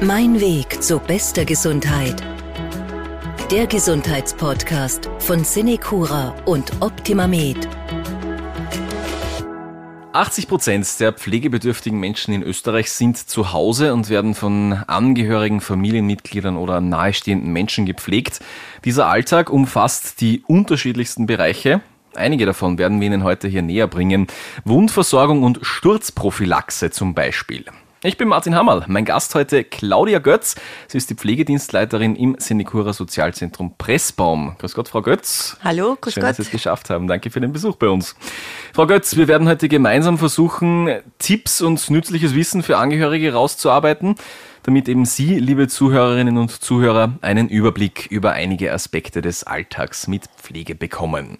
Mein Weg zu bester Gesundheit. Der Gesundheitspodcast von Cinecura und OptimaMed. 80 Prozent der pflegebedürftigen Menschen in Österreich sind zu Hause und werden von Angehörigen, Familienmitgliedern oder nahestehenden Menschen gepflegt. Dieser Alltag umfasst die unterschiedlichsten Bereiche. Einige davon werden wir Ihnen heute hier näher bringen. Wundversorgung und Sturzprophylaxe zum Beispiel. Ich bin Martin Hammerl. Mein Gast heute Claudia Götz. Sie ist die Pflegedienstleiterin im Senecura Sozialzentrum Pressbaum. Grüß Gott, Frau Götz. Hallo, grüß Schön, Gott. dass Sie es geschafft haben. Danke für den Besuch bei uns. Frau Götz, wir werden heute gemeinsam versuchen, Tipps und nützliches Wissen für Angehörige rauszuarbeiten, damit eben Sie, liebe Zuhörerinnen und Zuhörer, einen Überblick über einige Aspekte des Alltags mit Pflege bekommen.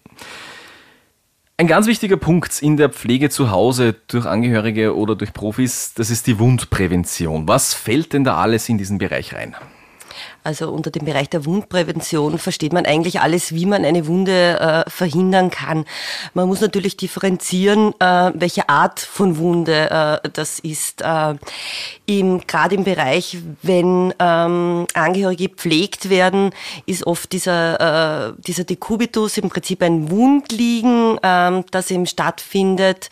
Ein ganz wichtiger Punkt in der Pflege zu Hause durch Angehörige oder durch Profis, das ist die Wundprävention. Was fällt denn da alles in diesen Bereich rein? Also unter dem Bereich der Wundprävention versteht man eigentlich alles, wie man eine Wunde äh, verhindern kann. Man muss natürlich differenzieren, äh, welche Art von Wunde äh, das ist. Äh, im, Gerade im Bereich, wenn ähm, Angehörige gepflegt werden, ist oft dieser, äh, dieser Dekubitus im Prinzip ein Wundliegen, ähm, das eben stattfindet.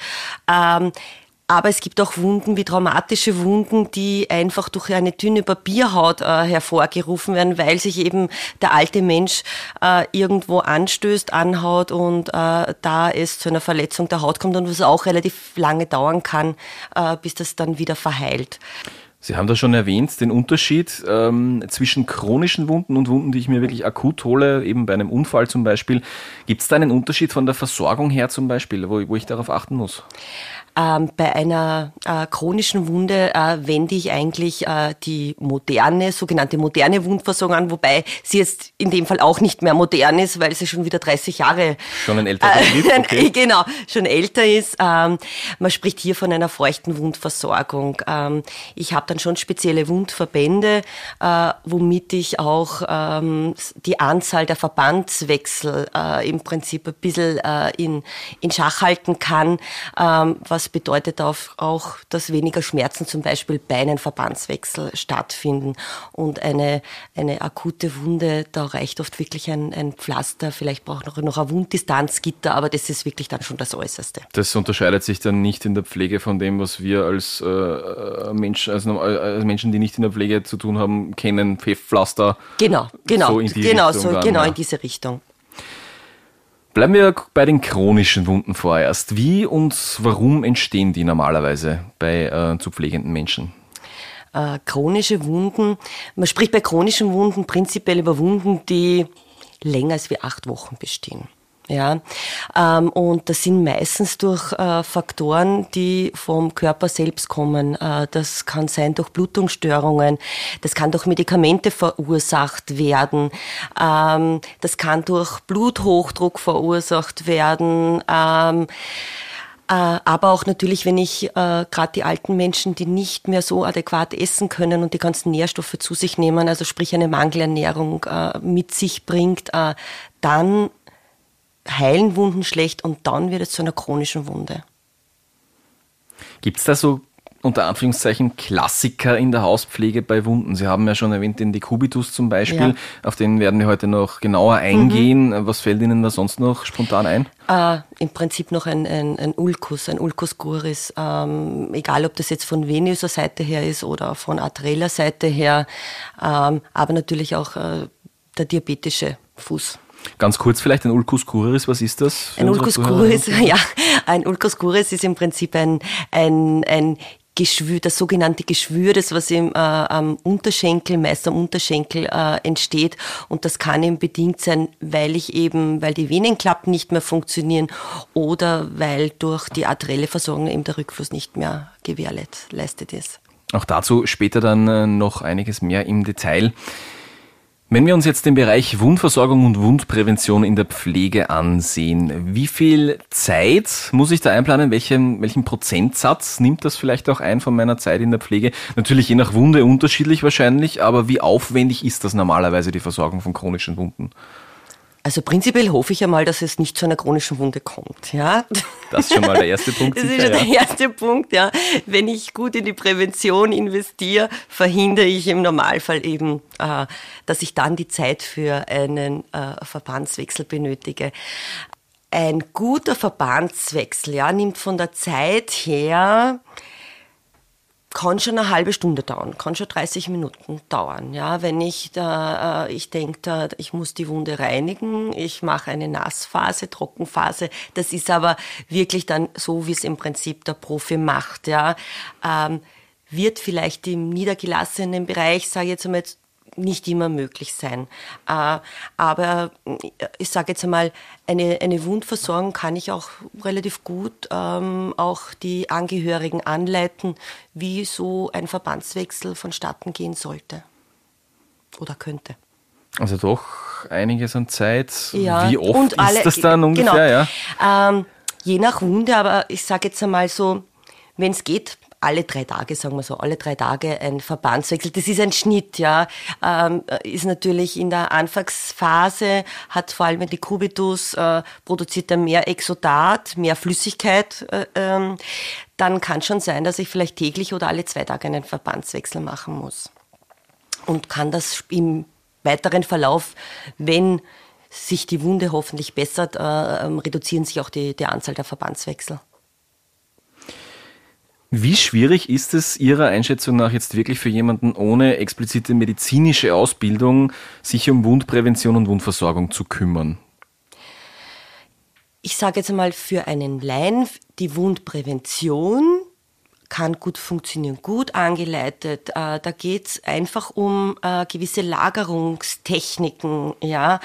Aber es gibt auch Wunden wie traumatische Wunden, die einfach durch eine dünne Papierhaut äh, hervorgerufen werden, weil sich eben der alte Mensch äh, irgendwo anstößt, anhaut und äh, da es zu einer Verletzung der Haut kommt und was auch relativ lange dauern kann, äh, bis das dann wieder verheilt. Sie haben da schon erwähnt, den Unterschied ähm, zwischen chronischen Wunden und Wunden, die ich mir wirklich akut hole, eben bei einem Unfall zum Beispiel. Gibt es da einen Unterschied von der Versorgung her zum Beispiel, wo, wo ich darauf achten muss? Ähm, bei einer äh, chronischen Wunde äh, wende ich eigentlich äh, die moderne, sogenannte moderne Wundversorgung an, wobei sie jetzt in dem Fall auch nicht mehr modern ist, weil sie schon wieder 30 Jahre schon ein älterer Begriff, okay. genau schon älter ist. Ähm, man spricht hier von einer feuchten Wundversorgung. Ähm, ich habe dann schon spezielle Wundverbände, äh, womit ich auch ähm, die Anzahl der Verbandswechsel äh, im Prinzip ein bisschen äh, in, in Schach halten kann, ähm, was das bedeutet auch, dass weniger Schmerzen zum Beispiel bei einem Verbandswechsel stattfinden. Und eine, eine akute Wunde, da reicht oft wirklich ein, ein Pflaster, vielleicht braucht noch, noch ein Wunddistanzgitter, aber das ist wirklich dann schon das Äußerste. Das unterscheidet sich dann nicht in der Pflege von dem, was wir als, äh, Mensch, als, als Menschen, die nicht in der Pflege zu tun haben, kennen, Pflaster. Genau, genau, so genau, so, dann, genau ja. in diese Richtung. Bleiben wir bei den chronischen Wunden vorerst. Wie und warum entstehen die normalerweise bei äh, zu pflegenden Menschen? Äh, chronische Wunden, man spricht bei chronischen Wunden prinzipiell über Wunden, die länger als wie acht Wochen bestehen. Ja, ähm, und das sind meistens durch äh, Faktoren, die vom Körper selbst kommen. Äh, das kann sein durch Blutungsstörungen, das kann durch Medikamente verursacht werden, ähm, das kann durch Bluthochdruck verursacht werden. Ähm, äh, aber auch natürlich, wenn ich äh, gerade die alten Menschen, die nicht mehr so adäquat essen können und die ganzen Nährstoffe zu sich nehmen, also sprich eine Mangelernährung äh, mit sich bringt, äh, dann heilen Wunden schlecht und dann wird es zu einer chronischen Wunde. Gibt es da so unter Anführungszeichen Klassiker in der Hauspflege bei Wunden? Sie haben ja schon erwähnt den Decubitus zum Beispiel, ja. auf den werden wir heute noch genauer eingehen. Mhm. Was fällt Ihnen da sonst noch spontan ein? Äh, Im Prinzip noch ein, ein, ein Ulcus, ein Ulcus guris, ähm, egal ob das jetzt von venöser Seite her ist oder von arterieller Seite her, ähm, aber natürlich auch äh, der diabetische Fuß. Ganz kurz vielleicht ein Ulcus curis, was ist das? Ein Ulcus curis, ja, ein Ulcus curis ist im Prinzip ein, ein, ein Geschwür, das sogenannte Geschwür, das was im, äh, am Unterschenkel, meist am Unterschenkel äh, entsteht. Und das kann eben bedingt sein, weil ich eben, weil die Venenklappen nicht mehr funktionieren oder weil durch die arterielle Versorgung eben der Rückfluss nicht mehr gewährleistet ist. Auch dazu später dann äh, noch einiges mehr im Detail. Wenn wir uns jetzt den Bereich Wundversorgung und Wundprävention in der Pflege ansehen, wie viel Zeit muss ich da einplanen? Welchen, welchen Prozentsatz nimmt das vielleicht auch ein von meiner Zeit in der Pflege? Natürlich je nach Wunde unterschiedlich wahrscheinlich, aber wie aufwendig ist das normalerweise, die Versorgung von chronischen Wunden? Also prinzipiell hoffe ich einmal, dass es nicht zu einer chronischen Wunde kommt. Ja? Das ist schon mal der erste Punkt. Das ist schon ja. der erste Punkt, ja. Wenn ich gut in die Prävention investiere, verhindere ich im Normalfall eben, äh, dass ich dann die Zeit für einen äh, Verbandswechsel benötige. Ein guter Verbandswechsel ja, nimmt von der Zeit her kann schon eine halbe Stunde dauern, kann schon 30 Minuten dauern. Ja, wenn ich da, äh, ich denke da, ich muss die Wunde reinigen, ich mache eine Nassphase, Trockenphase. Das ist aber wirklich dann so, wie es im Prinzip der Profi macht. Ja, ähm, wird vielleicht im niedergelassenen Bereich, sage ich jetzt einmal, nicht immer möglich sein. Äh, aber ich sage jetzt einmal, eine, eine Wundversorgung kann ich auch relativ gut ähm, auch die Angehörigen anleiten, wie so ein Verbandswechsel vonstatten gehen sollte oder könnte. Also doch einiges an Zeit. Ja, wie oft alle, ist das dann ungefähr? Genau, ja? Ähm, je nach Wunde, aber ich sage jetzt einmal so, wenn es geht, alle drei Tage, sagen wir so, alle drei Tage ein Verbandswechsel. Das ist ein Schnitt, ja. Ähm, ist natürlich in der Anfangsphase, hat vor allem die Kubitus, äh, produziert er mehr Exodat, mehr Flüssigkeit. Äh, ähm, dann kann schon sein, dass ich vielleicht täglich oder alle zwei Tage einen Verbandswechsel machen muss. Und kann das im weiteren Verlauf, wenn sich die Wunde hoffentlich bessert, äh, ähm, reduzieren sich auch die, die Anzahl der Verbandswechsel. Wie schwierig ist es Ihrer Einschätzung nach jetzt wirklich für jemanden ohne explizite medizinische Ausbildung, sich um Wundprävention und Wundversorgung zu kümmern? Ich sage jetzt einmal für einen Laien, die Wundprävention kann gut funktionieren, gut angeleitet. Äh, da geht es einfach um äh, gewisse Lagerungstechniken, ja.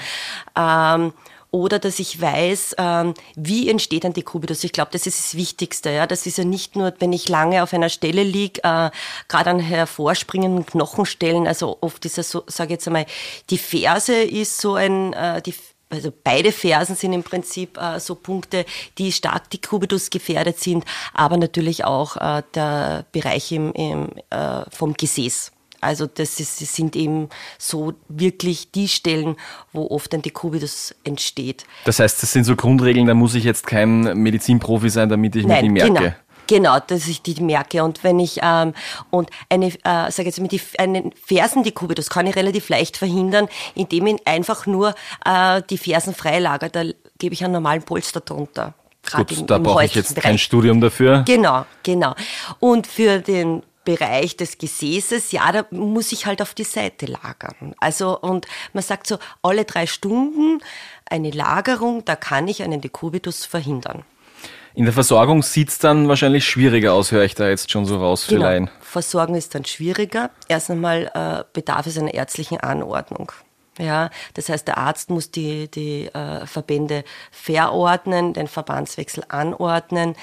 Oder dass ich weiß, ähm, wie entsteht ein Dekubitus. Ich glaube, das ist das Wichtigste. Ja? Das ist ja nicht nur, wenn ich lange auf einer Stelle liege, äh, gerade an hervorspringenden Knochenstellen, also oft ist es so, sage ich jetzt einmal, die Ferse ist so ein, äh, die also beide Fersen sind im Prinzip äh, so Punkte, die stark Dekubitus gefährdet sind, aber natürlich auch äh, der Bereich im, im, äh, vom Gesäß. Also das, ist, das sind eben so wirklich die Stellen, wo oft ein Dekubitus entsteht. Das heißt, das sind so Grundregeln, da muss ich jetzt kein Medizinprofi sein, damit ich Nein, die merke. Genau. Genau, dass ich die merke. Und wenn ich ähm, und eine, äh, sage jetzt mal, die, einen Fersendekubitus kann ich relativ leicht verhindern, indem ich einfach nur äh, die Fersen freilager. Da gebe ich einen normalen Polster drunter. Gut, im, da brauche ich jetzt Bereich. kein Studium dafür. Genau, genau. Und für den Bereich des Gesäßes, ja, da muss ich halt auf die Seite lagern. Also, und man sagt so, alle drei Stunden eine Lagerung, da kann ich einen Dekubitus verhindern. In der Versorgung sieht es dann wahrscheinlich schwieriger aus, höre ich da jetzt schon so raus genau. für Laien. Versorgen ist dann schwieriger. Erst einmal äh, bedarf es einer ärztlichen Anordnung. Ja, das heißt, der Arzt muss die, die äh, Verbände verordnen, den Verbandswechsel anordnen.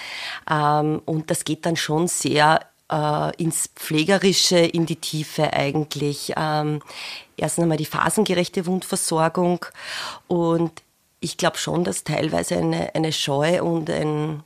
Ähm, und das geht dann schon sehr äh, ins Pflegerische, in die Tiefe eigentlich. Ähm, erst einmal die phasengerechte Wundversorgung und ich glaube schon, dass teilweise eine, eine Scheu und ein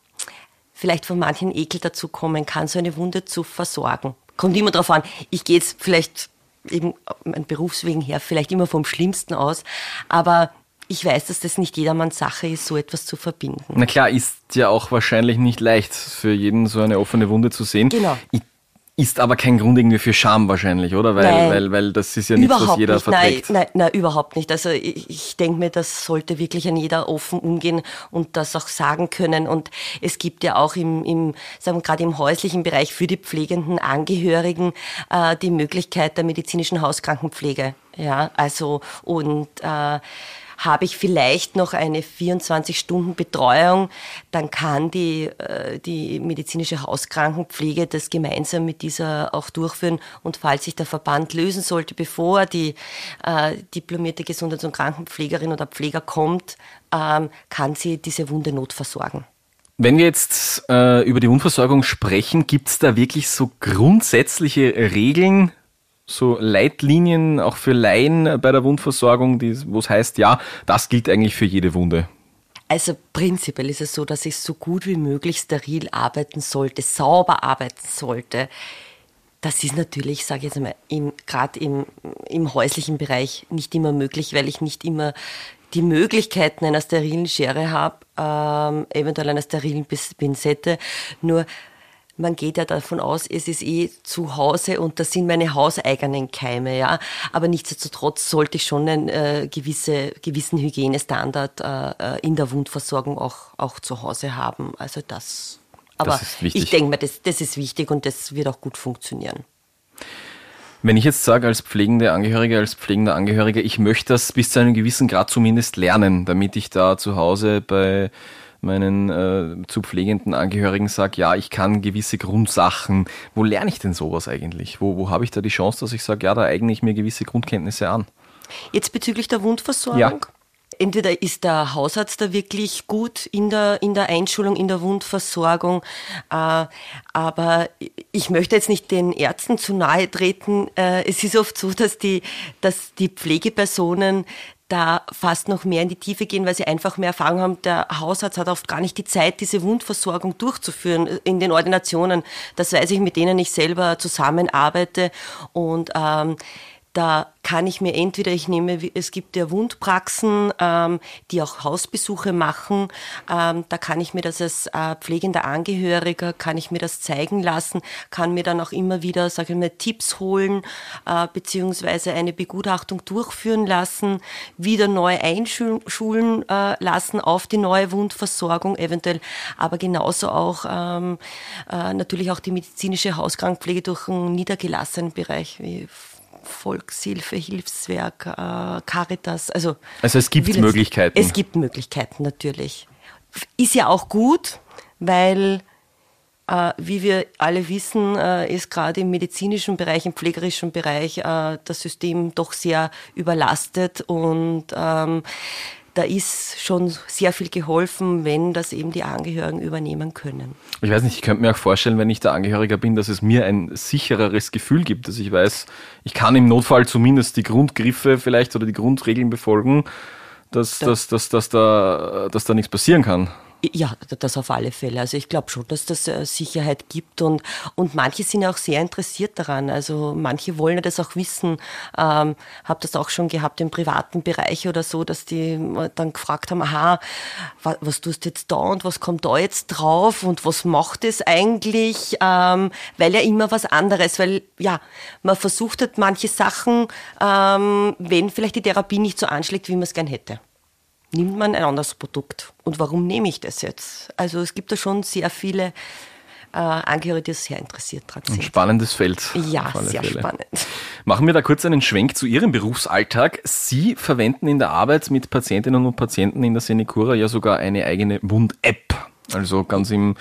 vielleicht von manchen Ekel dazu kommen kann, so eine Wunde zu versorgen. Kommt immer darauf an. Ich gehe jetzt vielleicht eben mein Berufswegen her vielleicht immer vom Schlimmsten aus, aber ich weiß, dass das nicht jedermanns Sache ist, so etwas zu verbinden. Na klar, ist ja auch wahrscheinlich nicht leicht für jeden so eine offene Wunde zu sehen. Genau. Ich ist aber kein Grund irgendwie für Scham wahrscheinlich, oder? Weil, nein, weil, weil das ist ja nichts, was jeder nicht. verträgt. Nein, nein, nein, überhaupt nicht. Also ich, ich denke mir, das sollte wirklich an jeder offen umgehen und das auch sagen können. Und es gibt ja auch im, im sagen wir gerade im häuslichen Bereich für die pflegenden Angehörigen äh, die Möglichkeit der medizinischen Hauskrankenpflege. Ja, also und äh, habe ich vielleicht noch eine 24-Stunden-Betreuung, dann kann die, äh, die medizinische Hauskrankenpflege das gemeinsam mit dieser auch durchführen. Und falls sich der Verband lösen sollte, bevor die äh, diplomierte Gesundheits- und Krankenpflegerin oder Pfleger kommt, ähm, kann sie diese Wunde notversorgen. Wenn wir jetzt äh, über die Wundversorgung sprechen, gibt es da wirklich so grundsätzliche Regeln, so Leitlinien auch für Laien bei der Wundversorgung, wo es heißt, ja, das gilt eigentlich für jede Wunde? Also prinzipiell ist es so, dass ich so gut wie möglich steril arbeiten sollte, sauber arbeiten sollte. Das ist natürlich, sage ich jetzt mal, gerade im, im häuslichen Bereich nicht immer möglich, weil ich nicht immer die Möglichkeiten einer sterilen Schere habe, ähm, eventuell einer sterilen Pinzette. Nur man geht ja davon aus, es ist eh zu Hause und das sind meine hauseigenen Keime, ja. Aber nichtsdestotrotz sollte ich schon einen äh, gewisse, gewissen Hygienestandard äh, äh in der Wundversorgung auch, auch zu Hause haben. Also das. Aber das ich denke mal, das, das ist wichtig und das wird auch gut funktionieren. Wenn ich jetzt sage als pflegende Angehörige, als pflegender Angehörige, ich möchte das bis zu einem gewissen Grad zumindest lernen, damit ich da zu Hause bei meinen äh, zu pflegenden Angehörigen sage, ja, ich kann gewisse Grundsachen. Wo lerne ich denn sowas eigentlich? Wo, wo habe ich da die Chance, dass ich sage, ja, da eigne ich mir gewisse Grundkenntnisse an? Jetzt bezüglich der Wundversorgung? Ja. Entweder ist der Hausarzt da wirklich gut in der, in der Einschulung, in der Wundversorgung, äh, aber ich möchte jetzt nicht den Ärzten zu nahe treten. Äh, es ist oft so, dass die, dass die Pflegepersonen da fast noch mehr in die Tiefe gehen, weil sie einfach mehr Erfahrung haben. Der Hausarzt hat oft gar nicht die Zeit, diese Wundversorgung durchzuführen in den Ordinationen. Das weiß ich, mit denen ich selber zusammenarbeite. Und ähm, da kann ich mir entweder, ich nehme, es gibt ja Wundpraxen, ähm, die auch Hausbesuche machen, ähm, da kann ich mir das als äh, pflegender Angehöriger, kann ich mir das zeigen lassen, kann mir dann auch immer wieder, sage ich mal, Tipps holen, äh, beziehungsweise eine Begutachtung durchführen lassen, wieder neu einschulen äh, lassen auf die neue Wundversorgung eventuell, aber genauso auch ähm, äh, natürlich auch die medizinische Hauskrankenpflege durch einen niedergelassenen Bereich wie Volkshilfe, Hilfswerk, äh, Caritas. Also, also es gibt Möglichkeiten. Es gibt Möglichkeiten natürlich. Ist ja auch gut, weil äh, wie wir alle wissen, äh, ist gerade im medizinischen Bereich, im pflegerischen Bereich äh, das System doch sehr überlastet und ähm, da ist schon sehr viel geholfen, wenn das eben die Angehörigen übernehmen können. Ich weiß nicht, ich könnte mir auch vorstellen, wenn ich der Angehöriger bin, dass es mir ein sichereres Gefühl gibt, dass ich weiß, ich kann im Notfall zumindest die Grundgriffe vielleicht oder die Grundregeln befolgen, dass, da. dass, dass, dass, da, dass da nichts passieren kann. Ja, das auf alle Fälle. Also ich glaube schon, dass das äh, Sicherheit gibt und, und manche sind auch sehr interessiert daran. Also manche wollen das auch wissen. Ähm, habe das auch schon gehabt im privaten Bereich oder so, dass die dann gefragt haben, aha, was, was tust du jetzt da und was kommt da jetzt drauf und was macht es eigentlich? Ähm, weil ja immer was anderes, weil ja, man versucht hat manche Sachen, ähm, wenn vielleicht die Therapie nicht so anschlägt, wie man es gern hätte nimmt man ein anderes Produkt. Und warum nehme ich das jetzt? Also es gibt da schon sehr viele äh, Angehörige, die sehr interessiert dran sind. Ein spannendes Feld. Ja, sehr Fälle. spannend. Machen wir da kurz einen Schwenk zu Ihrem Berufsalltag. Sie verwenden in der Arbeit mit Patientinnen und Patienten in der Senecura ja sogar eine eigene Wund-App. Also ganz im,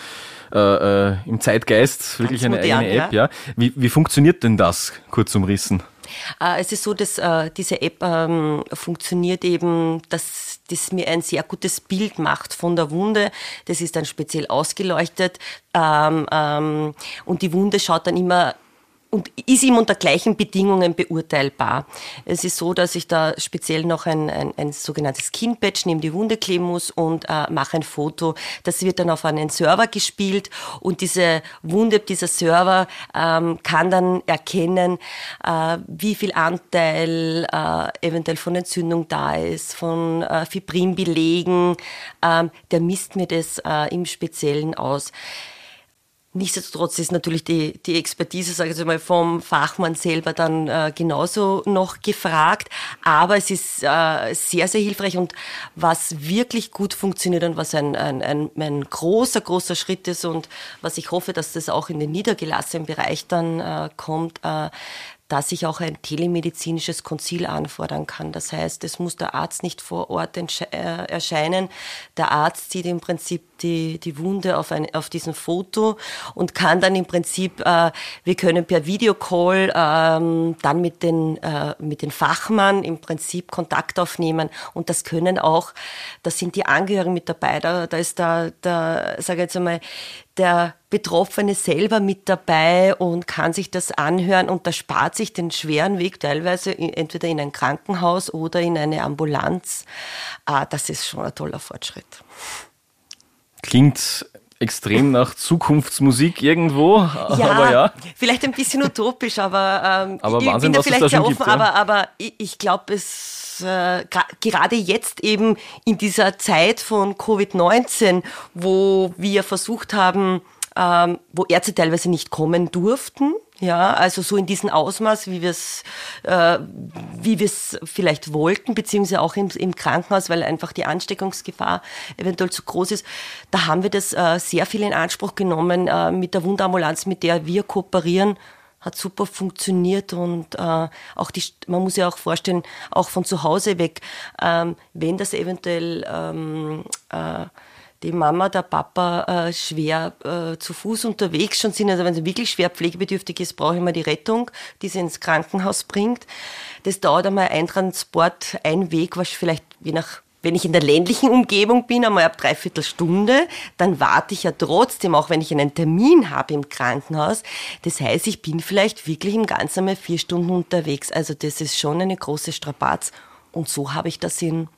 äh, äh im Zeitgeist, wirklich eine modern, eigene App. Ja. ja. Wie, wie funktioniert denn das, kurz umrissen? Äh, es ist so, dass äh, diese App ähm, funktioniert eben, dass das mir ein sehr gutes Bild macht von der Wunde. Das ist dann speziell ausgeleuchtet ähm, ähm, und die Wunde schaut dann immer und ist ihm unter gleichen Bedingungen beurteilbar. Es ist so, dass ich da speziell noch ein, ein, ein sogenanntes Skin-Patch neben die Wunde kleben muss und äh, mache ein Foto. Das wird dann auf einen Server gespielt und diese Wunde, dieser Server ähm, kann dann erkennen, äh, wie viel Anteil äh, eventuell von Entzündung da ist, von äh, Fibrinbelegen. Ähm, der misst mir das äh, im Speziellen aus. Nichtsdestotrotz ist natürlich die, die Expertise, sage ich mal, vom Fachmann selber dann äh, genauso noch gefragt. Aber es ist äh, sehr, sehr hilfreich und was wirklich gut funktioniert und was ein, ein, ein, ein großer, großer Schritt ist und was ich hoffe, dass das auch in den niedergelassenen Bereich dann äh, kommt, äh, dass ich auch ein telemedizinisches Konzil anfordern kann. Das heißt, es muss der Arzt nicht vor Ort äh, erscheinen. Der Arzt sieht im Prinzip die, die Wunde auf, ein, auf diesem Foto und kann dann im Prinzip, äh, wir können per Videocall ähm, dann mit den, äh, mit den Fachmann im Prinzip Kontakt aufnehmen und das können auch, da sind die Angehörigen mit dabei, da, da ist da, da sage jetzt einmal, der Betroffene selber mit dabei und kann sich das anhören und da spart sich den schweren Weg teilweise entweder in ein Krankenhaus oder in eine Ambulanz. Ah, das ist schon ein toller Fortschritt. Klingt extrem nach Zukunftsmusik irgendwo. Ja, aber ja. vielleicht ein bisschen utopisch, aber, ähm, aber ich Wahnsinn, bin da vielleicht da sehr offen, gibt, ja. aber, aber ich, ich glaube, es äh, gerade jetzt eben in dieser Zeit von Covid-19, wo wir versucht haben, ähm, wo Ärzte teilweise nicht kommen durften, ja, also so in diesem Ausmaß, wie wir es, äh, wie wir es vielleicht wollten, beziehungsweise auch im, im Krankenhaus, weil einfach die Ansteckungsgefahr eventuell zu groß ist. Da haben wir das äh, sehr viel in Anspruch genommen äh, mit der Wunderambulanz, mit der wir kooperieren hat super funktioniert und äh, auch die, man muss ja auch vorstellen, auch von zu Hause weg, ähm, wenn das eventuell ähm, äh, die Mama, der Papa äh, schwer äh, zu Fuß unterwegs schon sind, also wenn sie wirklich schwer pflegebedürftig ist, brauche ich mal die Rettung, die sie ins Krankenhaus bringt. Das dauert einmal ein Transport, ein Weg, was vielleicht je nach wenn ich in der ländlichen Umgebung bin, einmal ab dreiviertel Stunde, dann warte ich ja trotzdem, auch wenn ich einen Termin habe im Krankenhaus. Das heißt, ich bin vielleicht wirklich im Ganzen einmal vier Stunden unterwegs. Also das ist schon eine große Strapaz. Und so habe ich das in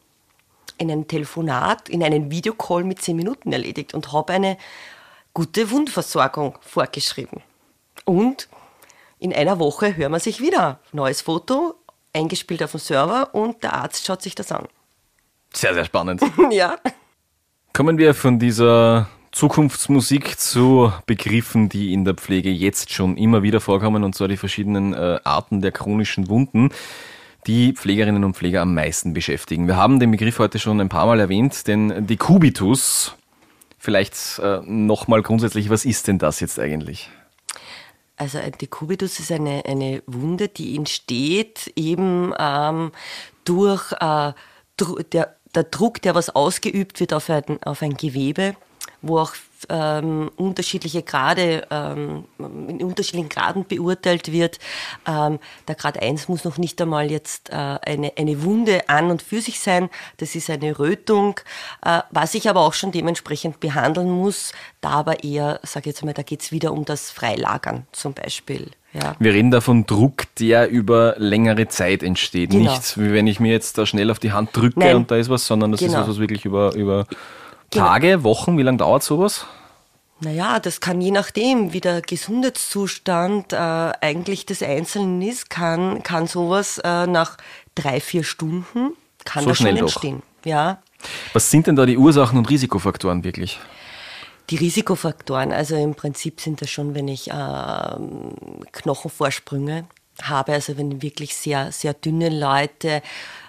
einem Telefonat, in einem Videocall mit zehn Minuten erledigt und habe eine gute Wundversorgung vorgeschrieben. Und in einer Woche hören wir sich wieder. Neues Foto, eingespielt auf dem Server und der Arzt schaut sich das an. Sehr, sehr spannend. ja. Kommen wir von dieser Zukunftsmusik zu Begriffen, die in der Pflege jetzt schon immer wieder vorkommen, und zwar die verschiedenen äh, Arten der chronischen Wunden, die Pflegerinnen und Pfleger am meisten beschäftigen. Wir haben den Begriff heute schon ein paar Mal erwähnt, den Dekubitus. Vielleicht äh, nochmal grundsätzlich, was ist denn das jetzt eigentlich? Also ein Dekubitus ist eine, eine Wunde, die entsteht eben ähm, durch äh, der, der Druck, der was ausgeübt wird auf ein, auf ein Gewebe, wo auch ähm, unterschiedliche Grade, ähm, in unterschiedlichen Graden beurteilt wird. Ähm, der Grad 1 muss noch nicht einmal jetzt äh, eine, eine Wunde an und für sich sein. Das ist eine Rötung, äh, was ich aber auch schon dementsprechend behandeln muss. Da aber eher, sage ich jetzt mal, da geht's wieder um das Freilagern zum Beispiel. Ja. Wir reden da von Druck, der über längere Zeit entsteht. Genau. Nicht, wie wenn ich mir jetzt da schnell auf die Hand drücke Nein. und da ist was, sondern das Genau. ist was, was wirklich über, über Genau. Tage, Wochen, wie lange dauert sowas? Naja, das kann je nachdem, wie der Gesundheitszustand äh, eigentlich des Einzelnen ist, kann, kann sowas äh, nach drei, vier Stunden, kann So das schon schnell doch. entstehen. Ja, Was sind denn da die Ursachen und Risikofaktoren wirklich? Die Risikofaktoren, also im Prinzip sind das schon, wenn ich ähm, Knochenvorsprünge habe, also wenn wirklich sehr, sehr dünne Leute,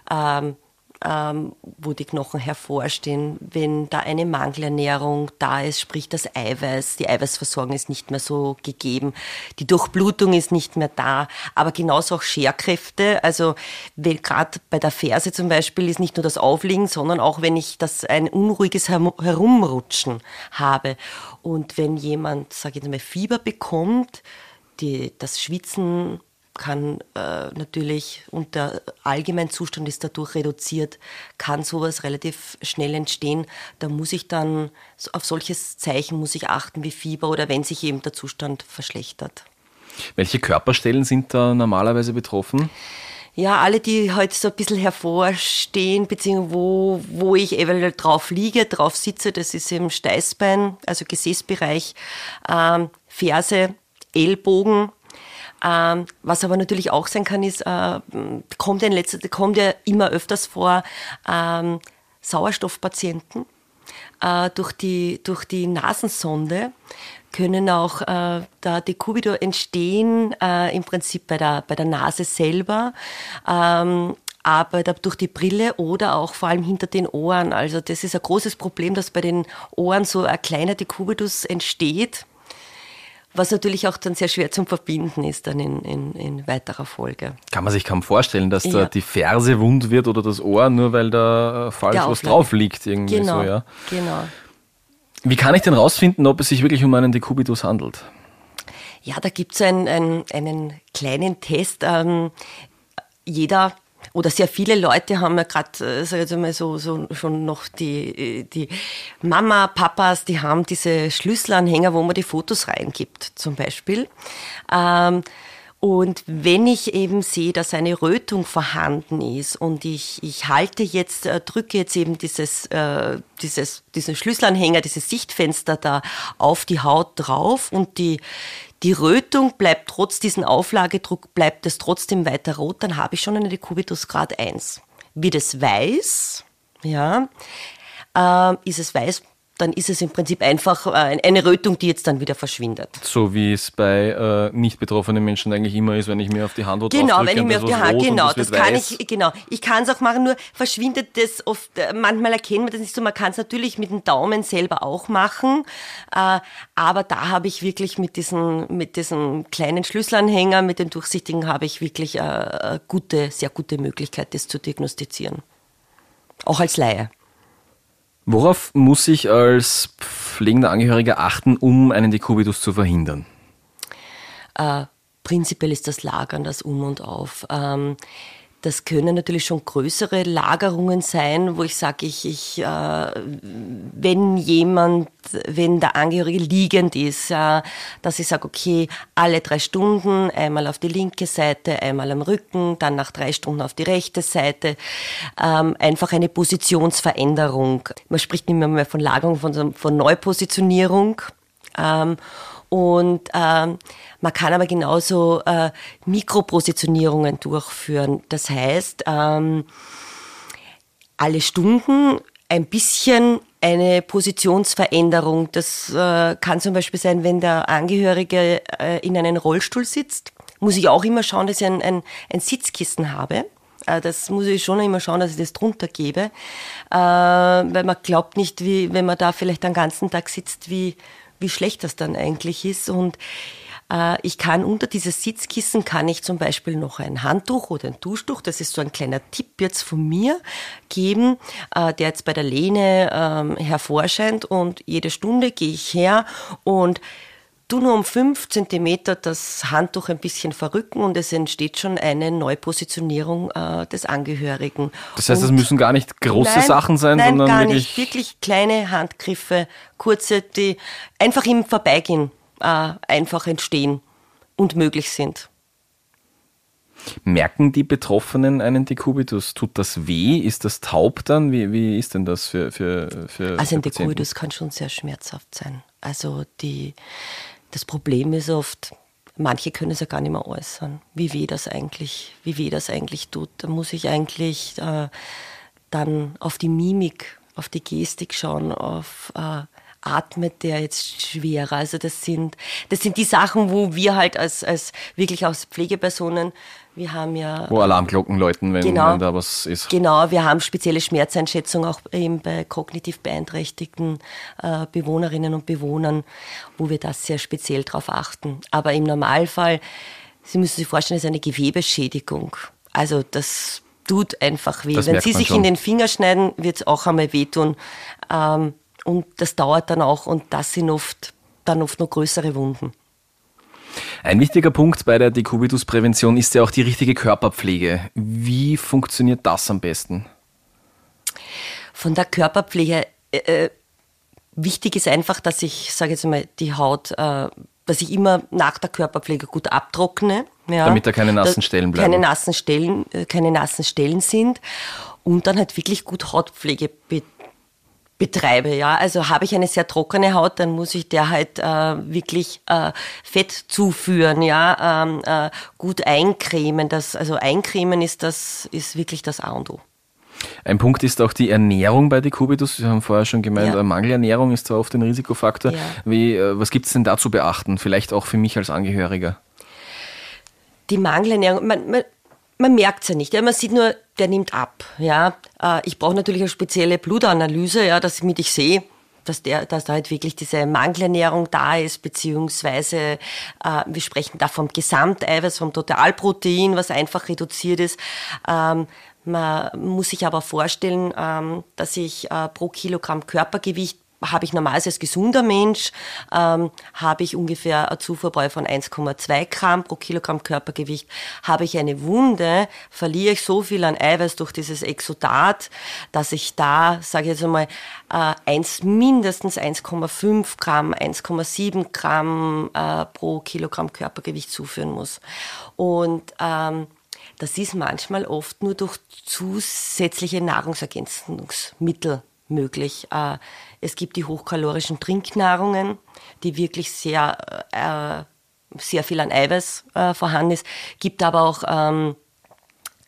ähm, ähm, wo die Knochen hervorstehen, wenn da eine Mangelernährung da ist, sprich das Eiweiß, die Eiweißversorgung ist nicht mehr so gegeben, die Durchblutung ist nicht mehr da, aber genauso auch Scherkräfte, also gerade bei der Ferse zum Beispiel ist nicht nur das Aufliegen, sondern auch wenn ich das ein unruhiges Herum- Herumrutschen habe. Und wenn jemand, sage ich jetzt mal, Fieber bekommt, die, das Schwitzen kann äh, natürlich und der Allgemeinzustand ist dadurch reduziert, kann sowas relativ schnell entstehen. Da muss ich dann auf solches Zeichen muss ich achten wie Fieber oder wenn sich eben der Zustand verschlechtert. Welche Körperstellen sind da normalerweise betroffen? Ja, alle, die heute so ein bisschen hervorstehen, beziehungsweise wo, wo ich eventuell drauf liege, drauf sitze, das ist im Steißbein, also Gesäßbereich, ähm, Ferse, Ellbogen. Ähm, was aber natürlich auch sein kann, ist, äh, kommt, ja in letzter, kommt ja immer öfters vor, ähm, Sauerstoffpatienten äh, durch, die, durch die Nasensonde können auch äh, da Dekubido entstehen, äh, im Prinzip bei der, bei der Nase selber, ähm, aber durch die Brille oder auch vor allem hinter den Ohren. Also das ist ein großes Problem, dass bei den Ohren so ein kleiner Dekubidus entsteht, was natürlich auch dann sehr schwer zum Verbinden ist dann in, in, in weiterer Folge. Kann man sich kaum vorstellen, dass da Ja. die Ferse wund wird oder das Ohr, nur weil da falsch was drauf liegt. Irgendwie Genau, so, ja. genau. Wie kann ich denn rausfinden, ob es sich wirklich um einen Dekubitus handelt? Ja, da gibt's ein, ein, einen kleinen Test. Ähm, jeder oder sehr viele Leute haben ja gerade, äh, sag ich jetzt mal so, so schon noch die, die Mama, Papas, die haben diese Schlüsselanhänger, wo man die Fotos reingibt, zum Beispiel. Ähm, Und wenn ich eben sehe, dass eine Rötung vorhanden ist und ich, ich halte jetzt, äh, drücke jetzt eben dieses, äh, dieses, diesen Schlüsselanhänger, dieses Sichtfenster da auf die Haut drauf und die, die Rötung bleibt trotz diesem Auflagedruck, bleibt es trotzdem weiter rot, dann habe ich schon eine Dekubitus Grad 1. Wird es weiß, ja, äh, ist es weiß, dann ist es im Prinzip einfach äh, eine Rötung, die jetzt dann wieder verschwindet. So wie es bei äh, nicht betroffenen Menschen eigentlich immer ist, wenn ich mir auf die Hand oder Genau, wenn ich mir auf die Hand, genau, das, das kann weiß. ich, genau. Ich kann es auch machen, nur verschwindet das oft, äh, manchmal erkennen wir das nicht so, man kann es natürlich mit dem Daumen selber auch machen, äh, aber da habe ich wirklich mit diesem, mit diesem kleinen Schlüsselanhänger, mit dem durchsichtigen, habe ich wirklich eine äh, gute, sehr gute Möglichkeit, das zu diagnostizieren. Auch als Laie. Worauf muss ich als pflegender Angehöriger achten, um einen Dekubitus zu verhindern? Äh, prinzipiell ist das Lagern, das Um und Auf. Ähm, das können natürlich schon größere Lagerungen sein, wo ich sage, ich, ich äh, wenn jemand, wenn der Angehörige liegend ist, äh, dass ich sage, okay, alle drei Stunden, einmal auf die linke Seite, einmal am Rücken, dann nach drei Stunden auf die rechte Seite, ähm, einfach eine Positionsveränderung. Man spricht nicht mehr von Lagerung, von, von Neupositionierung. Ähm, und ähm, man kann aber genauso äh, Mikropositionierungen durchführen. Das heißt, ähm, alle Stunden ein bisschen eine Positionsveränderung. Das äh, kann zum Beispiel sein, wenn der Angehörige äh, in einem Rollstuhl sitzt. Muss ich auch immer schauen, dass ich ein, ein, ein Sitzkissen habe. Äh, das muss ich schon immer schauen, dass ich das drunter gebe. Äh, weil man glaubt nicht, wie, wenn man da vielleicht den ganzen Tag sitzt, wie, wie schlecht das dann eigentlich ist. Und äh, ich kann unter dieses Sitzkissen kann ich zum Beispiel noch ein Handtuch oder ein Duschtuch, das ist so ein kleiner Tipp jetzt von mir, geben, äh, der jetzt bei der Lehne ähm, hervorscheint und jede Stunde gehe ich her und du nur um fünf Zentimeter das Handtuch ein bisschen verrücken und es entsteht schon eine Neupositionierung äh, des Angehörigen. Das heißt, es müssen gar nicht große nein, Sachen sein, nein, sondern gar wirklich, nicht. wirklich kleine Handgriffe, kurze, die einfach im Vorbeigehen äh, einfach entstehen und möglich sind. Merken die Betroffenen einen Dekubitus? Tut das weh? Ist das taub dann? Wie, wie ist denn das für, für, für Also ein Dekubitus kann schon sehr schmerzhaft sein. Also die, das Problem ist oft, manche können es ja gar nicht mehr äußern, wie weh das eigentlich, wie weh das eigentlich tut. Da muss ich eigentlich äh, dann auf die Mimik, auf die Gestik schauen, auf äh, atmet der jetzt schwerer. Also das sind, das sind die Sachen, wo wir halt als, als wirklich als Pflegepersonen wir haben ja. Wo Alarmglocken läuten, wenn, genau, wenn da was ist. Genau, wir haben spezielle Schmerzeinschätzung auch eben bei kognitiv beeinträchtigten äh, Bewohnerinnen und Bewohnern, wo wir das sehr speziell darauf achten. Aber im Normalfall, Sie müssen sich vorstellen, es ist eine Gewebeschädigung. Also das tut einfach weh. Das Wenn Sie sich schon. in den Finger schneiden, wird es auch einmal wehtun. Ähm, und das dauert dann auch und das sind oft dann oft noch größere Wunden. Ein wichtiger Punkt bei der Dekubitus-Prävention ist ja auch die richtige Körperpflege. Wie funktioniert das am besten? Von der Körperpflege äh, äh, wichtig ist einfach, dass ich, sage jetzt mal, die Haut, äh, dass ich immer nach der Körperpflege gut abtrockne. Ja, Damit da keine nassen Stellen bleiben. Keine nassen Stellen, äh, keine nassen Stellen sind und dann halt wirklich gut Hautpflege be betreibe. Ja, also habe ich eine sehr trockene Haut, dann muss ich der halt äh, wirklich äh, Fett zuführen, ja, ähm, äh, gut eincremen. Das, also eincremen ist das ist wirklich das A und O. Ein Punkt ist auch die Ernährung bei Dekubitus. Sie haben vorher schon gemeint, Ja. äh, Mangelernährung ist da oft ein Risikofaktor. Ja. Wie, äh, was gibt es denn da zu beachten? Vielleicht auch für mich als Angehöriger. die Mangelernährung, man, man, man merkt es ja nicht. Ja, man sieht nur, der nimmt ab. Ja. Äh, Ich brauche natürlich eine spezielle Blutanalyse, ja, dass damit ich sehe, dass, der, dass da halt wirklich diese Mangelernährung da ist, beziehungsweise äh, wir sprechen da vom Gesamteiweiß, vom Totalprotein, was einfach reduziert ist. Ähm, man muss sich aber vorstellen, ähm, dass ich äh, pro Kilogramm Körpergewicht habe ich normalerweise als gesunder Mensch, ähm, habe ich ungefähr eine Zufuhrbrei von 1,2 Gramm pro Kilogramm Körpergewicht. Habe ich eine Wunde, verliere ich so viel an Eiweiß durch dieses Exodat, dass ich da, sage ich jetzt einmal, äh, eins, mindestens 1,5 Gramm, 1,7 Gramm äh, pro Kilogramm Körpergewicht zuführen muss. Und ähm, das ist manchmal oft nur durch zusätzliche Nahrungsergänzungsmittel möglich. Äh, es gibt die hochkalorischen Trinknahrungen, die wirklich sehr, äh, sehr viel an Eiweiß äh, vorhanden ist. Gibt aber auch ähm,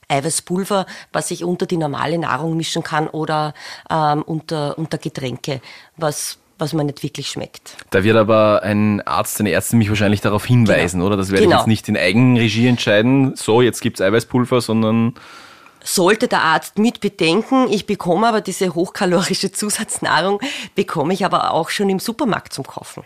Eiweißpulver, was ich unter die normale Nahrung mischen kann oder ähm, unter, unter Getränke, was was man nicht wirklich schmeckt. Da wird aber ein Arzt, eine Ärztin mich wahrscheinlich darauf hinweisen, genau. oder? Das werde genau. ich jetzt nicht in Eigenregie entscheiden, so, jetzt gibt es Eiweißpulver, sondern sollte der Arzt mit bedenken, ich bekomme aber diese hochkalorische Zusatznahrung, bekomme ich aber auch schon im Supermarkt zum Kaufen.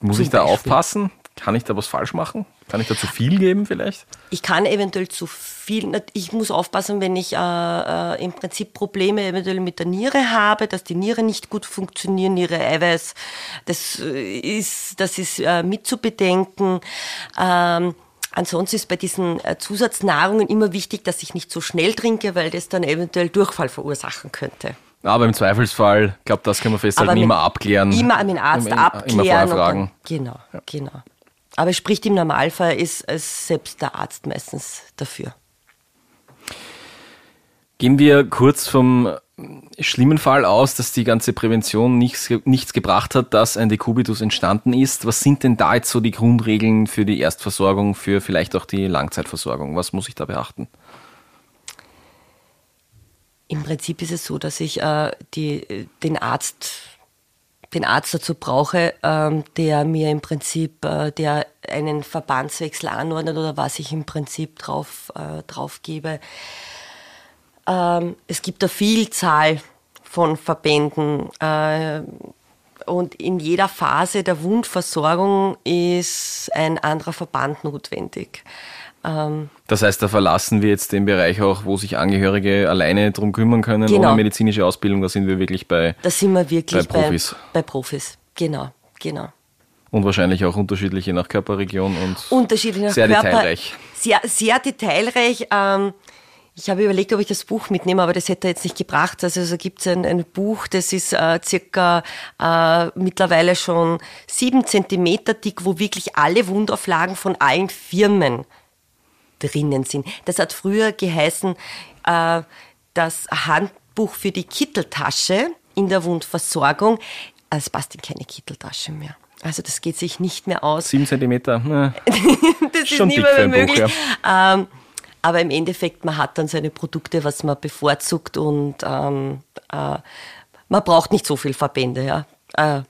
Muss zum ich da Beispiel. aufpassen? Kann ich da was falsch machen? Kann ich da zu viel geben vielleicht? Ich kann eventuell zu viel. Ich muss aufpassen, wenn ich äh, äh, im Prinzip Probleme eventuell mit der Niere habe, dass die Niere nicht gut funktioniert, Niere Eiweiß. Das äh, ist, das ist äh, mit zu bedenken. Ähm, Ansonsten ist bei diesen äh, Zusatznahrungen immer wichtig, dass ich nicht so schnell trinke, weil das dann eventuell Durchfall verursachen könnte. Aber im Zweifelsfall, ich glaube, das können wir festhalten, immer abklären. Immer an den Arzt immer, abklären. Immer fragen. Dann, genau, ja. genau. Aber spricht im Normalfall ist, ist selbst der Arzt meistens dafür. Gehen wir kurz vom schlimmen Fall aus, dass die ganze Prävention nichts, nichts gebracht hat, dass ein Dekubitus entstanden ist. Was sind denn da jetzt so die Grundregeln für die Erstversorgung, für vielleicht auch die Langzeitversorgung? Was muss ich da beachten? Im Prinzip ist es so, dass ich äh, die, den Arzt den Arzt dazu brauche, ähm, der mir im Prinzip, äh, der einen Verbandswechsel anordnet oder was ich im Prinzip drauf, äh, drauf gebe. Ähm, es gibt eine Vielzahl von Verbänden. Äh, und in jeder Phase der Wundversorgung ist ein anderer Verband notwendig. Ähm, das heißt, da verlassen wir jetzt den Bereich auch, wo sich Angehörige alleine drum kümmern können, genau. ohne medizinische Ausbildung. Da sind wir wirklich bei, da sind wir wirklich bei Profis. Bei, bei Profis, genau, genau. Und wahrscheinlich auch unterschiedliche nach Körperregion und unterschiedlich nach sehr Körper, detailreich. Sehr, sehr detailreich. Ähm, ich habe überlegt, ob ich das Buch mitnehme, aber das hätte er jetzt nicht gebracht. Also, also gibt es ein, ein, Buch, das ist äh, circa äh, mittlerweile schon sieben Zentimeter dick, wo wirklich alle Wundauflagen von allen Firmen drinnen sind. Das hat früher geheißen, äh, das Handbuch für die Kitteltasche in der Wundversorgung. Es passt in keine Kitteltasche mehr. Also das geht sich nicht mehr aus. Sieben Zentimeter. Ne. das ist nicht mehr möglich. Buch, ja. ähm, aber im Endeffekt, man hat dann seine Produkte, was man bevorzugt und ähm, äh, man braucht nicht so viel Verbände. Ja. Äh,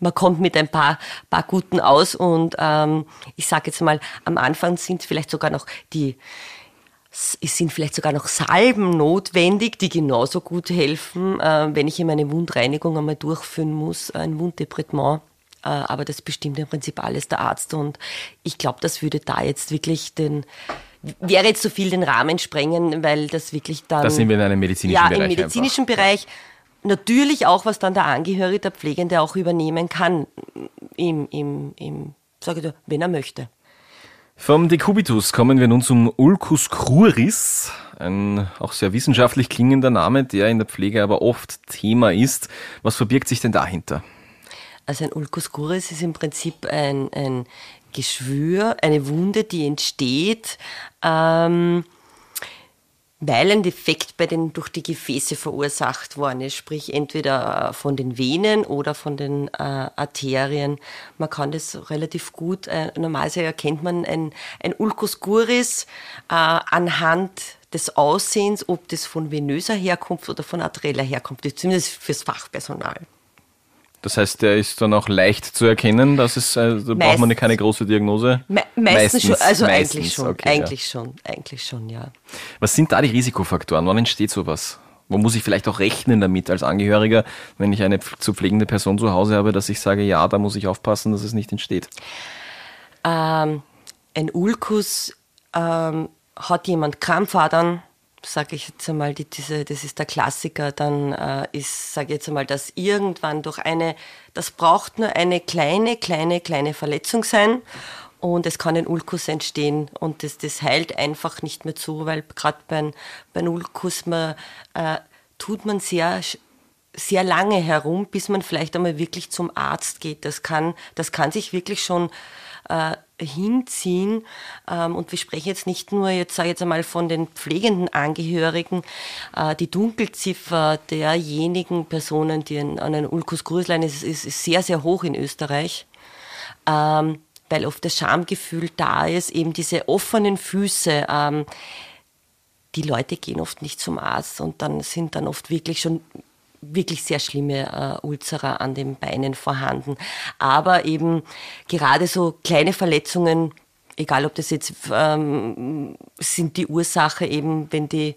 man kommt mit ein paar, paar guten aus und ähm, ich sage jetzt mal, am Anfang sind vielleicht sogar noch die, es sind vielleicht sogar noch Salben notwendig, die genauso gut helfen, äh, wenn ich ihm eine Wundreinigung einmal durchführen muss, ein Wunddeprimement. Äh, aber das bestimmt im Prinzip alles der Arzt und ich glaube, das würde da jetzt wirklich den, wäre jetzt zu viel den Rahmen sprengen, weil das wirklich dann. Da sind wir in einem medizinischen ja, Bereich. Ja, im medizinischen einfach. Bereich. Natürlich auch, was dann der Angehörige, der Pflegende auch übernehmen kann, im, im, im, sage ich, wenn er möchte. Vom Decubitus kommen wir nun zum Ulcus cruris, ein auch sehr wissenschaftlich klingender Name, der in der Pflege aber oft Thema ist. Was verbirgt sich denn dahinter? Also ein Ulcus cruris ist im Prinzip ein, ein Geschwür, eine Wunde, die entsteht, ähm, weil ein Defekt bei den durch die Gefäße verursacht worden ist, sprich entweder von den Venen oder von den äh, Arterien. Man kann das relativ gut, äh, normalerweise erkennt man ein, ein Ulcus guris äh, anhand des Aussehens, ob das von venöser Herkunft oder von arterieller Herkunft ist, zumindest fürs Fachpersonal. Das heißt, der ist dann auch leicht zu erkennen, dass es, äh, da braucht man keine große Diagnose. Me meistens, meistens, schon, also meistens. eigentlich schon, okay, eigentlich ja. schon, eigentlich schon, ja. Was sind da die Risikofaktoren? Wann entsteht sowas? Wo muss ich vielleicht auch rechnen damit als Angehöriger, wenn ich eine zu pflegende Person zu Hause habe, dass ich sage, ja, da muss ich aufpassen, dass es nicht entsteht? Ähm, ein Ulkus ähm, hat jemand Krampfadern, sage ich jetzt einmal, die, diese, das ist der Klassiker, dann äh, ist, sage ich jetzt einmal, dass irgendwann durch eine, das braucht nur eine kleine, kleine, kleine Verletzung sein und es kann ein Ulkus entstehen und das, das heilt einfach nicht mehr zu, weil gerade beim, beim Ulkus man, äh, tut man sehr sehr lange herum, bis man vielleicht einmal wirklich zum Arzt geht. Das kann, das kann sich wirklich schon äh, hinziehen. Ähm, und wir sprechen jetzt nicht nur, jetzt ich jetzt einmal von den pflegenden Angehörigen, äh, die Dunkelziffer derjenigen Personen, die an einen Ulkus Grüßlein ist, ist, ist sehr, sehr hoch in Österreich. Ähm, weil oft das Schamgefühl da ist, eben diese offenen Füße. Ähm, die Leute gehen oft nicht zum Arzt und dann sind dann oft wirklich schon wirklich sehr schlimme äh, Ulzera an den Beinen vorhanden. Aber eben gerade so kleine Verletzungen, egal ob das jetzt ähm, sind die Ursache eben, wenn die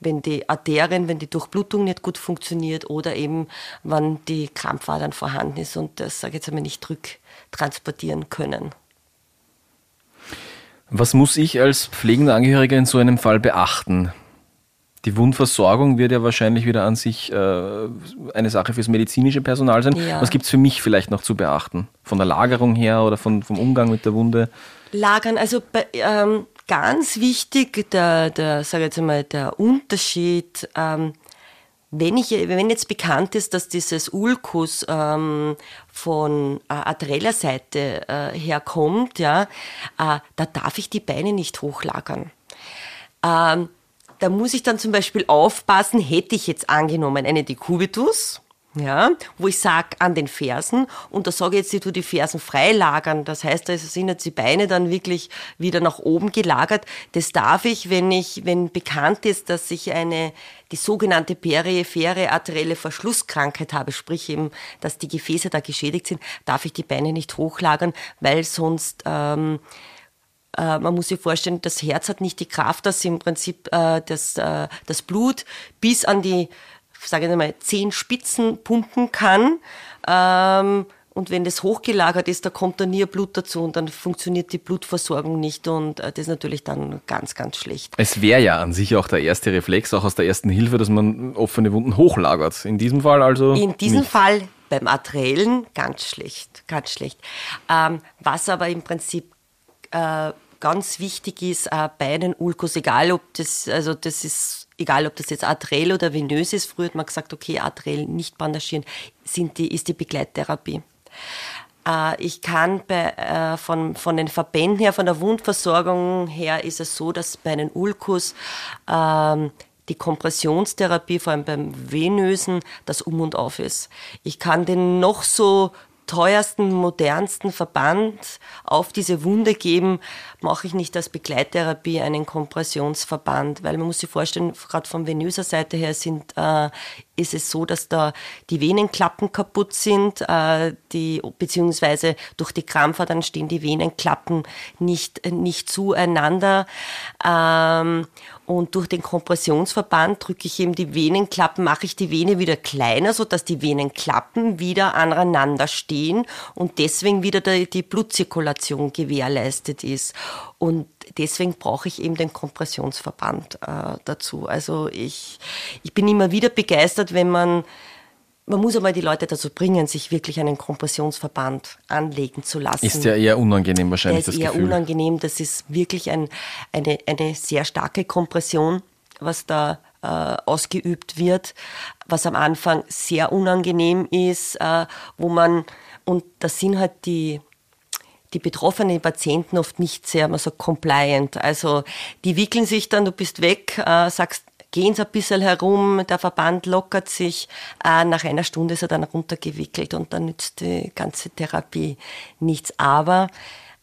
wenn die Arterien, wenn die Durchblutung nicht gut funktioniert oder eben, wenn die Krampfadern vorhanden ist und das, sage ich jetzt einmal, nicht rücktransportieren können. Was muss ich als pflegender Angehöriger in so einem Fall beachten? Die Wundversorgung wird ja wahrscheinlich wieder an sich äh, eine Sache fürs medizinische Personal sein. Ja. Was gibt es für mich vielleicht noch zu beachten? Von der Lagerung her oder von, vom Umgang mit der Wunde? Lagern, also bei, ähm, ganz wichtig, der, der, sag jetzt mal, der Unterschied, ähm, wenn, ich, wenn jetzt bekannt ist, dass dieses Ulkus ähm, von äh, arterieller Seite äh, herkommt, ja, äh, da darf ich die Beine nicht hochlagern. Ähm, da muss ich dann zum Beispiel aufpassen, hätte ich jetzt angenommen eine Decubitus, ja, wo ich sage an den Fersen und da sage ich jetzt, ich tue die Fersen freilagern. Das heißt, da sind jetzt die Beine dann wirklich wieder nach oben gelagert. Das darf ich, wenn ich, wenn bekannt ist, dass ich eine, die sogenannte periphere arterielle Verschlusskrankheit habe, sprich eben, dass die Gefäße da geschädigt sind, darf ich die Beine nicht hochlagern, weil sonst, ähm, äh, man muss sich vorstellen, das Herz hat nicht die Kraft, dass im Prinzip äh, das, äh, das Blut bis an die sage ich mal, zehn Spitzen pumpen kann. Ähm, und wenn das hochgelagert ist, da kommt dann nie Blut dazu und dann funktioniert die Blutversorgung nicht und äh, das ist natürlich dann ganz, ganz schlecht. Es wäre ja an sich auch der erste Reflex, auch aus der ersten Hilfe, dass man offene Wunden hochlagert. In diesem Fall also? In diesem nicht. Fall beim Arteriellen ganz schlecht, ganz schlecht. Ähm, was aber im Prinzip äh, ganz wichtig ist äh, bei einem Ulkus, egal ob das, also das ist egal ob das jetzt arteriell oder venös ist, früher hat man gesagt, okay, arteriell nicht bandagieren, sind die, ist die Begleittherapie. Äh, ich kann bei, äh, von, von den Verbänden her, von der Wundversorgung her, ist es so, dass bei einem Ulkus ähm, die Kompressionstherapie, vor allem beim Venösen, das Um und Auf ist. Ich kann den noch so teuersten, modernsten Verband auf diese Wunde geben, mache ich nicht als Begleittherapie einen Kompressionsverband, weil man muss sich vorstellen, gerade von venöser Seite her sind, äh, ist es so, dass da die Venenklappen kaputt sind, äh, die, beziehungsweise durch die Krampfadern stehen die Venenklappen nicht, nicht zueinander. Ähm, und durch den Kompressionsverband drücke ich eben die Venenklappen, mache ich die Vene wieder kleiner, so dass die Venenklappen wieder aneinander stehen und deswegen wieder die, die Blutzirkulation gewährleistet ist. Und deswegen brauche ich eben den Kompressionsverband äh, dazu. Also ich, ich bin immer wieder begeistert, wenn man man muss aber die Leute dazu bringen, sich wirklich einen Kompressionsverband anlegen zu lassen. Ist ja eher unangenehm wahrscheinlich, das ist eher Gefühl. unangenehm. Das ist wirklich ein, eine, eine sehr starke Kompression, was da äh, ausgeübt wird, was am Anfang sehr unangenehm ist, äh, wo man, und das sind halt die, die betroffenen Patienten oft nicht sehr, man sagt, compliant. Also die wickeln sich dann, du bist weg, äh, sagst, gehen sie ein bisschen herum, der Verband lockert sich, äh, nach einer Stunde ist er dann runtergewickelt und dann nützt die ganze Therapie nichts. Aber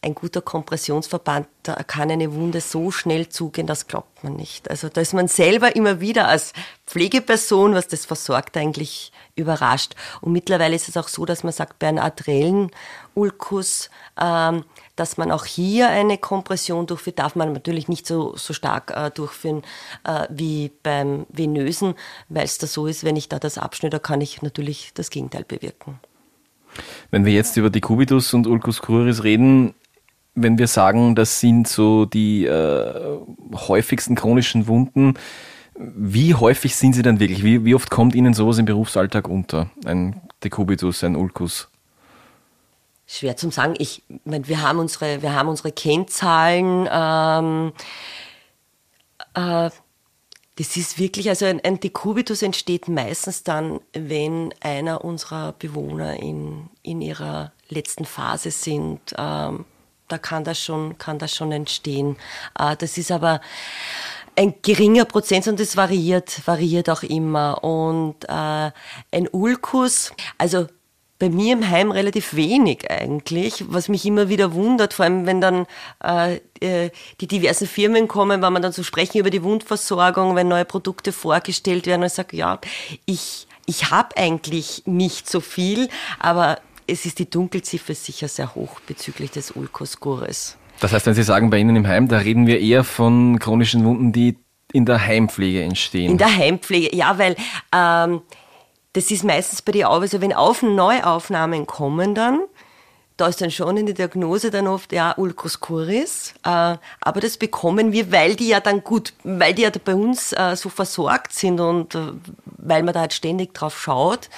ein guter Kompressionsverband, da kann eine Wunde so schnell zugehen, das glaubt man nicht. Also da ist man selber immer wieder als Pflegeperson, was das versorgt, eigentlich überrascht. Und mittlerweile ist es auch so, dass man sagt, bei einem arteriellen Ulkus, ähm, dass man auch hier eine Kompression durchführt, darf man natürlich nicht so, so stark äh, durchführen äh, wie beim venösen, weil es da so ist, wenn ich da das abschneide, kann ich natürlich das Gegenteil bewirken. Wenn wir jetzt über die Cubitus und Ulcus cruris reden, wenn wir sagen, das sind so die äh, häufigsten chronischen Wunden, Wie häufig sind sie denn wirklich? Wie, wie oft kommt Ihnen sowas im Berufsalltag unter? Ein Dekubitus, ein Ulkus? Schwer zum sagen. Ich meine, wir haben unsere, wir haben unsere Kennzahlen. Ähm, äh, das ist wirklich, also ein, ein Dekubitus entsteht meistens dann, wenn einer unserer Bewohner in, in ihrer letzten Phase sind. Ähm, da kann das schon, kann das schon entstehen. Äh, das ist aber ein geringer Prozent und das variiert, variiert auch immer. Und äh, ein Ulkus, also bei mir im Heim relativ wenig eigentlich, was mich immer wieder wundert, vor allem wenn dann äh, äh, die diversen Firmen kommen, wenn man dann so sprechen über die Wundversorgung, wenn neue Produkte vorgestellt werden und ich sage, ja, ich, ich habe eigentlich nicht so viel, aber es ist die Dunkelziffer sicher sehr hoch bezüglich des Ulkoskures. Das heißt, wenn Sie sagen, bei Ihnen im Heim, da reden wir eher von chronischen Wunden, die in der Heimpflege entstehen. In der Heimpflege, ja, weil ähm, das ist meistens bei den Augen, also wenn auf Neuaufnahmen kommen dann, da ist dann schon in der Diagnose dann oft, ja, Ulcus curis, äh, aber das bekommen wir, weil die ja dann gut, weil die ja bei uns äh, so versorgt sind und äh, weil man da halt ständig drauf schaut,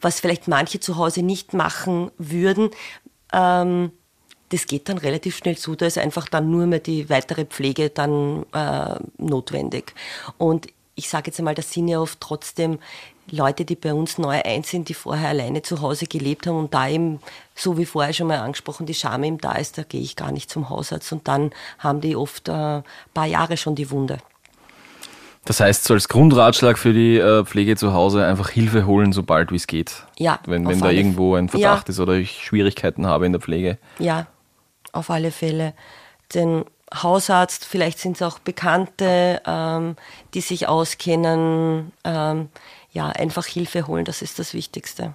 was vielleicht manche zu Hause nicht machen würden, ähm, das geht dann relativ schnell zu, da ist einfach dann nur mehr die weitere Pflege dann äh, notwendig. Und ich sage jetzt einmal, das sind ja oft trotzdem Leute, die bei uns neu ein sind, die vorher alleine zu Hause gelebt haben und da eben, so wie vorher schon mal angesprochen, die Scham eben da ist, da gehe ich gar nicht zum Hausarzt und dann haben die oft ein äh, paar Jahre schon die Wunde. Das heißt, so als Grundratschlag für die äh, Pflege zu Hause einfach Hilfe holen, sobald wie es geht. Ja. Wenn, wenn da irgendwo ein Verdacht ja. ist oder ich Schwierigkeiten habe in der Pflege. Ja, auf alle Fälle. Den Hausarzt, vielleicht sind es auch Bekannte, ähm, die sich auskennen. Ähm, ja, einfach Hilfe holen, das ist das Wichtigste.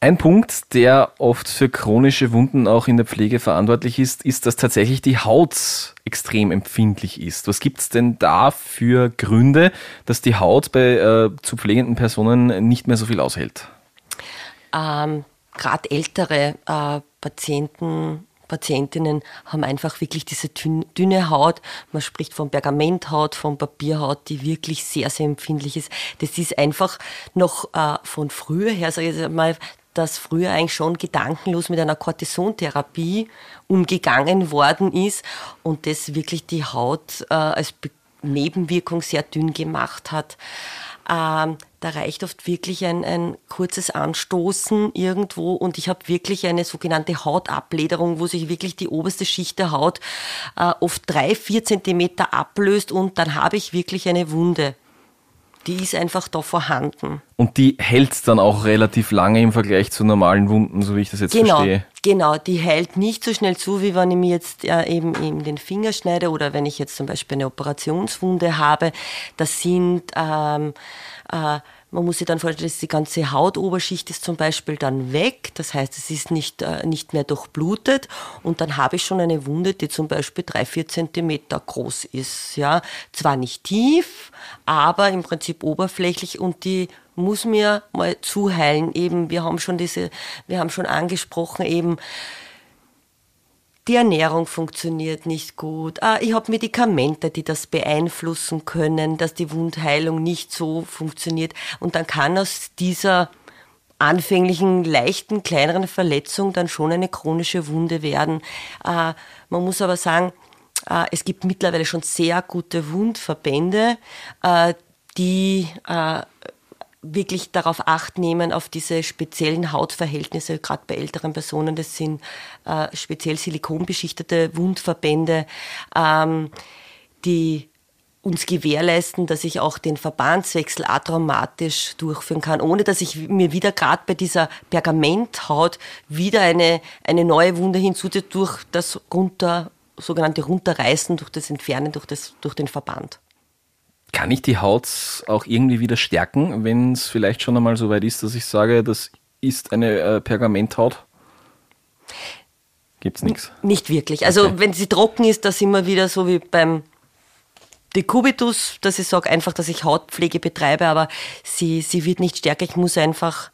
Ein Punkt, der oft für chronische Wunden auch in der Pflege verantwortlich ist, ist, dass tatsächlich die Haut extrem empfindlich ist. Was gibt es denn da für Gründe, dass die Haut bei äh, zu pflegenden Personen nicht mehr so viel aushält? Ähm, Gerade ältere äh, Patienten Patientinnen haben einfach wirklich diese dünne Haut. Man spricht von Pergamenthaut, von Papierhaut, die wirklich sehr, sehr empfindlich ist. Das ist einfach noch äh, von früher her, sage ich mal, dass früher eigentlich schon gedankenlos mit einer Cortisontherapie umgegangen worden ist und das wirklich die Haut äh, als Nebenwirkung sehr dünn gemacht hat. Ähm, da reicht oft wirklich ein, ein kurzes Anstoßen irgendwo und ich habe wirklich eine sogenannte Hautablederung, wo sich wirklich die oberste Schicht der Haut äh, oft drei, vier Zentimeter ablöst und dann habe ich wirklich eine Wunde. Die ist einfach da vorhanden. Und die hält dann auch relativ lange im Vergleich zu normalen Wunden, so wie ich das jetzt genau, verstehe. Genau, die hält nicht so schnell zu, wie wenn ich mir jetzt äh, eben, eben den Finger schneide oder wenn ich jetzt zum Beispiel eine Operationswunde habe. Das sind ähm, äh, man muss sich dann vorstellen, dass die ganze Hautoberschicht ist zum Beispiel dann weg. Das heißt, es ist nicht, äh, nicht mehr durchblutet. Und dann habe ich schon eine Wunde, die zum Beispiel drei, vier Zentimeter groß ist. Ja, zwar nicht tief, aber im Prinzip oberflächlich und die muss mir mal zuheilen. Eben, wir haben schon diese, wir haben schon angesprochen, eben, die Ernährung funktioniert nicht gut. Ah, ich habe Medikamente, die das beeinflussen können, dass die Wundheilung nicht so funktioniert. Und dann kann aus dieser anfänglichen, leichten, kleineren Verletzung dann schon eine chronische Wunde werden. Ah, man muss aber sagen, ah, es gibt mittlerweile schon sehr gute Wundverbände, ah, die wirklich darauf acht nehmen, auf diese speziellen Hautverhältnisse, gerade bei älteren Personen. Das sind äh, speziell silikonbeschichtete Wundverbände, ähm, die uns gewährleisten, dass ich auch den Verbandswechsel atraumatisch durchführen kann, ohne dass ich mir wieder gerade bei dieser Pergamenthaut wieder eine, eine neue Wunde hinzutue durch das runter, sogenannte Runterreißen, durch das Entfernen, durch, das, durch den Verband. Kann ich die Haut auch irgendwie wieder stärken, wenn es vielleicht schon einmal so weit ist, dass ich sage, das ist eine äh, Pergamenthaut? Gibt's nichts? Nicht wirklich. Also okay. wenn sie trocken ist, da sind wir wieder so wie beim Decubitus, dass ich sage einfach, dass ich Hautpflege betreibe, aber sie, sie wird nicht stärker. Ich muss einfach,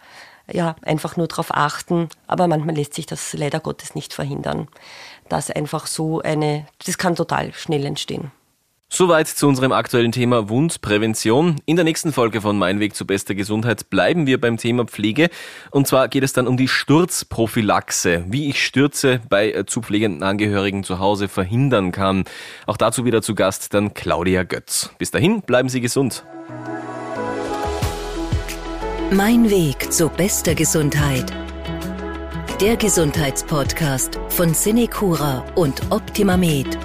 ja, einfach nur darauf achten. Aber manchmal lässt sich das leider Gottes nicht verhindern, dass einfach so eine, das kann total schnell entstehen. Soweit zu unserem aktuellen Thema Wundprävention. In der nächsten Folge von Mein Weg zu bester Gesundheit bleiben wir beim Thema Pflege. Und zwar geht es dann um die Sturzprophylaxe, wie ich Stürze bei äh, zu pflegenden Angehörigen zu Hause verhindern kann. Auch dazu wieder zu Gast dann Claudia Götz. Bis dahin, bleiben Sie gesund. Mein Weg zu bester Gesundheit. Der Gesundheitspodcast von Cinecura und Optimamed.